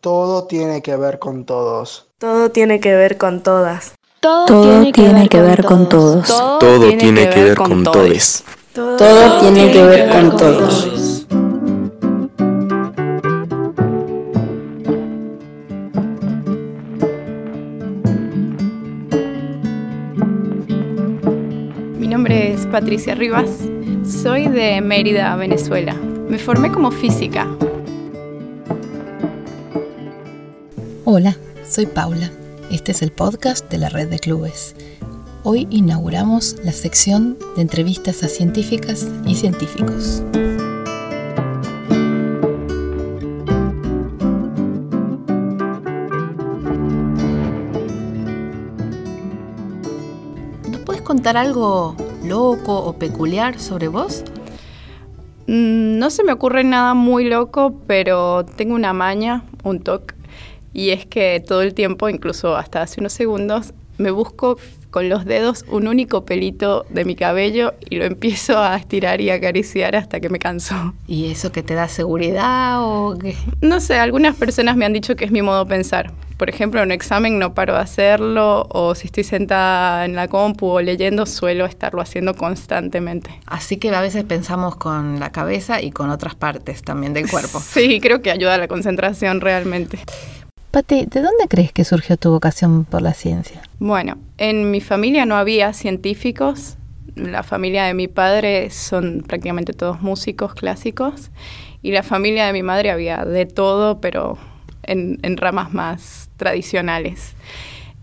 Todo tiene que ver con todos. Todo tiene que ver con todas. Todo, tiene, que, ver con todos. Todo tiene que ver con todos. Todo tiene que ver con todos. Mi nombre es Patricia Rivas. Soy de Mérida, Venezuela. Me formé como física. Hola, soy Paula. Este es el podcast de la red de clubes. Hoy inauguramos la sección de entrevistas a científicas y científicos. ¿Nos puedes contar algo loco o peculiar sobre vos? Mm, No se me ocurre nada muy loco, pero tengo una maña, un toque, y es que todo el tiempo, incluso hasta hace unos segundos, me busco con los dedos un único pelito de mi cabello y lo empiezo a estirar y acariciar hasta que me canso. ¿Y eso que te da seguridad o qué? No sé, algunas personas me han dicho que es mi modo de pensar. Por ejemplo, en un examen no paro de hacerlo, o si estoy sentada en la compu o leyendo, suelo estarlo haciendo constantemente. Así que a veces pensamos con la cabeza y con otras partes también del cuerpo. Sí, creo que ayuda a la concentración realmente. Pati, ¿de dónde crees que surgió tu vocación por la ciencia? Bueno, en mi familia no había científicos. La familia de mi padre son prácticamente todos músicos clásicos. Y la familia de mi madre había de todo, pero en, en ramas más tradicionales.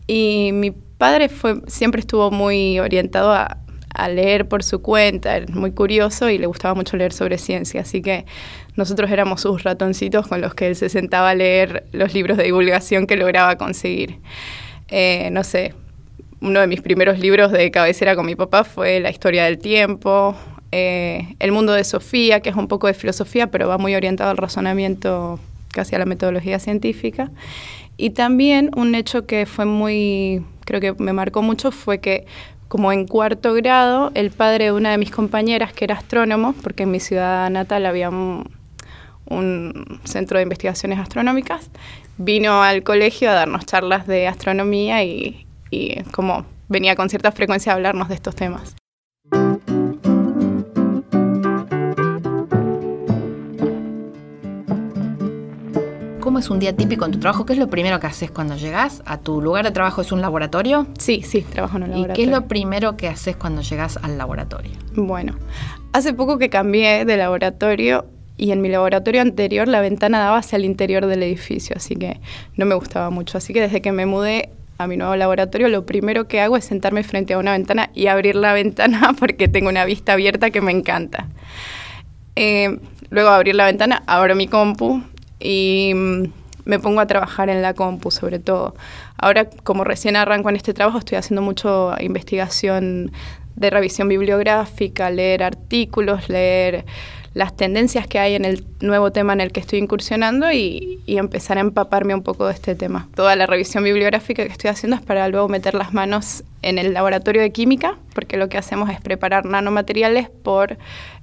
Y mi padre fue, siempre estuvo muy orientado a, a leer por su cuenta, era muy curioso y le gustaba mucho leer sobre ciencia. Así que nosotros éramos sus ratoncitos con los que él se sentaba a leer los libros de divulgación que lograba conseguir. Eh, no sé, uno de mis primeros libros de cabecera con mi papá fue La historia del tiempo, eh, El mundo de Sofía, que es un poco de filosofía, pero va muy orientado al razonamiento, casi a la metodología científica. Y también un hecho que fue muy, creo que me marcó mucho, fue que como en cuarto grado, el padre de una de mis compañeras, que era astrónomo, porque en mi ciudad natal había un, centro de investigaciones astronómicas, vino al colegio a darnos charlas de astronomía y, y como venía con cierta frecuencia a hablarnos de estos temas. ¿Cómo es un día típico en tu trabajo? ¿Qué es lo primero que haces cuando llegas a tu lugar de trabajo? ¿Es un laboratorio? Sí, sí, trabajo en un ¿Y laboratorio. qué es lo primero que haces cuando llegas al laboratorio? Bueno, hace poco que cambié de laboratorio y en mi laboratorio anterior la ventana daba hacia el interior del edificio, así que no me gustaba mucho. Así que desde que me mudé a mi nuevo laboratorio, lo primero que hago es sentarme frente a una ventana y abrir la ventana porque tengo una vista abierta que me encanta. Eh, luego de abrir la ventana, abro mi compu y mm, me pongo a trabajar en la compu sobre todo. Ahora, como recién arranco en este trabajo, estoy haciendo mucho investigación de revisión bibliográfica, leer artículos, leer las tendencias que hay en el nuevo tema en el que estoy incursionando y, empezar a empaparme un poco de este tema. Toda la revisión bibliográfica que estoy haciendo es para luego meter las manos en el laboratorio de química, porque lo que hacemos es preparar nanomateriales por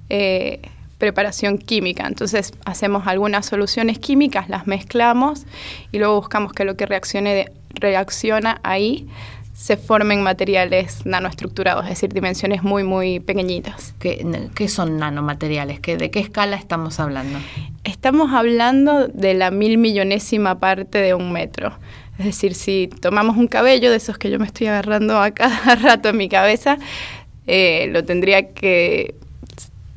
eh, preparación química. Entonces hacemos algunas soluciones químicas, las mezclamos y luego buscamos que lo que reaccione de- reacciona ahí se formen materiales nanoestructurados, es decir, dimensiones muy, muy pequeñitas. ¿Qué, qué son nanomateriales? ¿Qué, ¿De qué escala estamos hablando? Estamos hablando de la mil millonésima parte de un metro. Es decir, si tomamos un cabello de esos que yo me estoy agarrando a cada rato en mi cabeza, eh, lo tendría que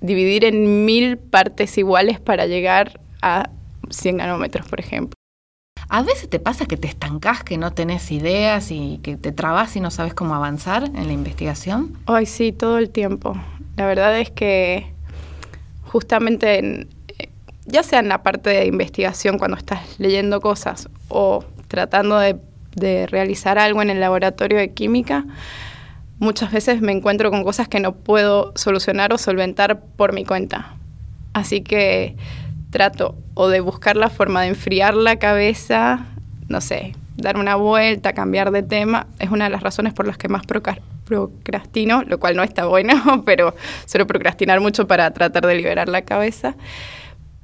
dividir en mil partes iguales para llegar a 100 nanómetros, por ejemplo. A veces te pasa que te estancás, que no tenés ideas y que te trabas y no sabes cómo avanzar en la investigación. Ay, sí, todo el tiempo. La verdad es que justamente, en- eh, ya sea en la parte de investigación, cuando estás leyendo cosas o tratando de, de realizar algo en el laboratorio de química, muchas veces me encuentro con cosas que no puedo solucionar o solventar por mi cuenta. Así que trato o de buscar la forma de enfriar la cabeza, no sé, dar una vuelta, cambiar de tema. Es una de las razones por las que más procrastino, lo cual no está bueno, pero suelo procrastinar mucho para tratar de liberar la cabeza.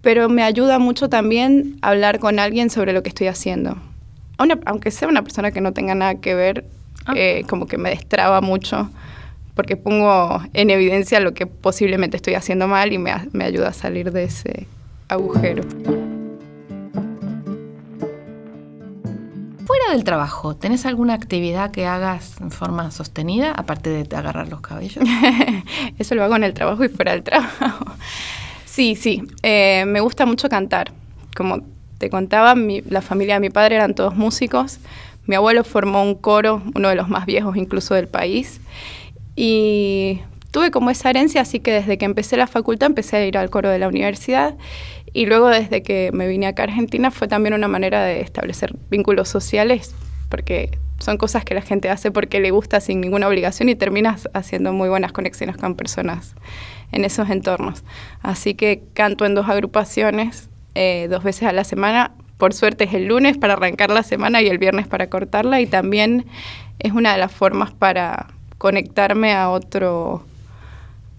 pero me ayuda mucho también hablar con alguien sobre lo que estoy haciendo. aunque sea una persona que no tenga nada que ver, ah. eh, como que me destraba mucho porque pongo en evidencia lo que posiblemente estoy haciendo mal y me, me ayuda a salir de ese agujero. Fuera del trabajo, ¿tenés alguna actividad que hagas en forma sostenida, aparte de agarrar los cabellos? Eso lo hago en el trabajo y fuera del trabajo. sí, sí, eh, me gusta mucho cantar. Como te contaba, la familia de mi padre eran todos músicos. Mi abuelo formó un coro, uno de los más viejos incluso del país. Y tuve como esa herencia, así que desde que empecé la facultad empecé a ir al coro de la universidad y luego desde que me vine acá a Argentina fue también una manera de establecer vínculos sociales, porque son cosas que la gente hace porque le gusta sin ninguna obligación y terminas haciendo muy buenas conexiones con personas en esos entornos. Así que canto en dos agrupaciones eh, dos veces a la semana. Por suerte es el lunes para arrancar la semana y el viernes para cortarla y también es una de las formas para conectarme a otro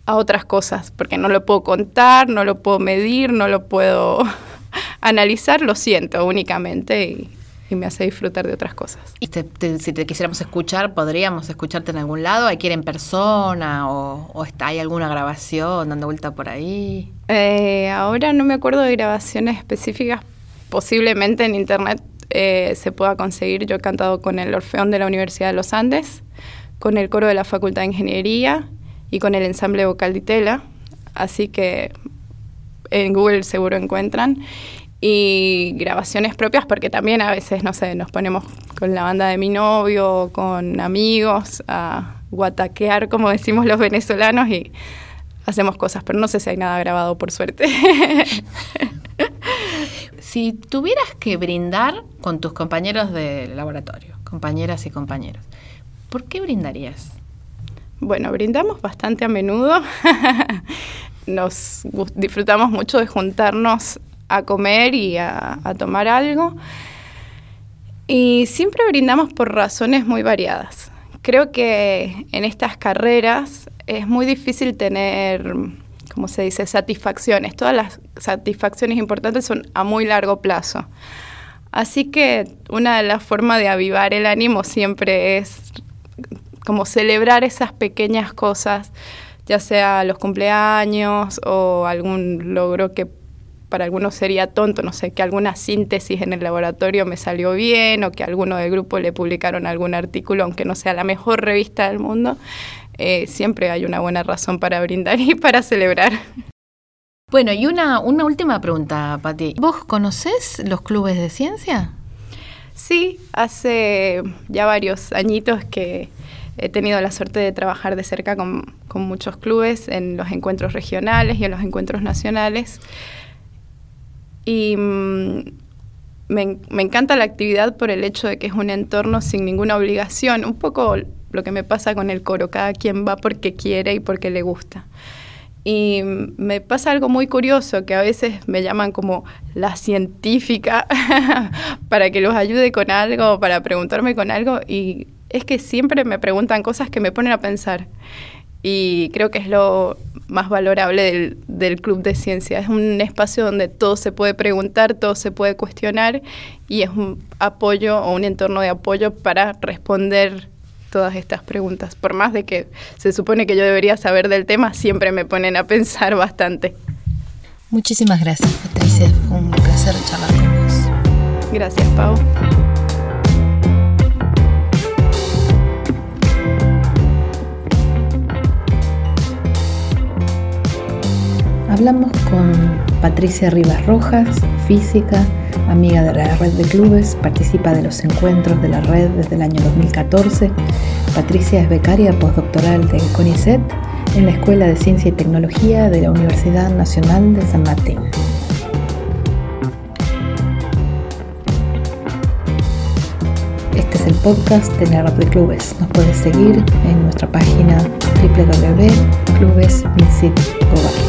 a otras cosas, porque no lo puedo contar, no lo puedo medir, no lo puedo analizar, lo siento únicamente y, me hace disfrutar de otras cosas. Y si te quisiéramos escuchar, ¿podríamos escucharte en algún lado? ¿Hay que ir en persona o, está, hay alguna grabación dando vuelta por ahí? Eh, ahora no me acuerdo de grabaciones específicas, posiblemente en internet eh, se pueda conseguir. Yo he cantado con el Orfeón de la Universidad de los Andes, con el coro de la Facultad de Ingeniería y con el ensamble vocal de Tela, así que en Google seguro encuentran. Y grabaciones propias, porque también a veces, no sé, nos ponemos con la banda de mi novio, con amigos, a guataquear, como decimos los venezolanos, y hacemos cosas, pero no sé si hay nada grabado, por suerte. si tuvieras que brindar con tus compañeros de laboratorio, compañeras y compañeros, ¿por qué brindarías? Bueno, brindamos bastante a menudo. Nos disfrutamos mucho de juntarnos a comer y a, tomar algo. Y siempre brindamos por razones muy variadas. Creo que en estas carreras es muy difícil tener, como se dice, satisfacciones. Todas las satisfacciones importantes son a muy largo plazo. Así que una de las formas de avivar el ánimo siempre es como celebrar esas pequeñas cosas, ya sea los cumpleaños o algún logro que para algunos sería tonto, no sé, que alguna síntesis en el laboratorio me salió bien o que alguno del grupo le publicaron algún artículo, aunque no sea la mejor revista del mundo, eh, siempre hay una buena razón para brindar y para celebrar. Bueno, y una, una última pregunta, Pati. ¿Vos conocés los clubes de ciencia? Sí, hace ya varios añitos que He tenido la suerte de trabajar de cerca con, muchos clubes en los encuentros regionales y en los encuentros nacionales. Y mm, me, me, encanta la actividad por el hecho de que es un entorno sin ninguna obligación, un poco lo que me pasa con el coro, cada quien va porque quiere y porque le gusta. Y me pasa algo muy curioso, que a veces me llaman como la científica para que los ayude con algo, para preguntarme con algo, y es que siempre me preguntan cosas que me ponen a pensar. Y creo que es lo más valorable del, Club de Ciencia. Es un espacio donde todo se puede preguntar, todo se puede cuestionar y es un apoyo o un entorno de apoyo para responder todas estas preguntas. Por más de que se supone que yo debería saber del tema, siempre me ponen a pensar bastante. Muchísimas gracias, Patricia. Fue un placer charlar con vos. Gracias, Pau. Hablamos con Patricia Rivas Rojas, física, amiga de la red de clubes, participa de los encuentros de la red desde el año 2014. Patricia es becaria postdoctoral de CONICET en la Escuela de Ciencia y Tecnología de la Universidad Nacional de San Martín. Este es el podcast de la red de clubes. Nos puedes seguir en nuestra página www.clubesminsit.org.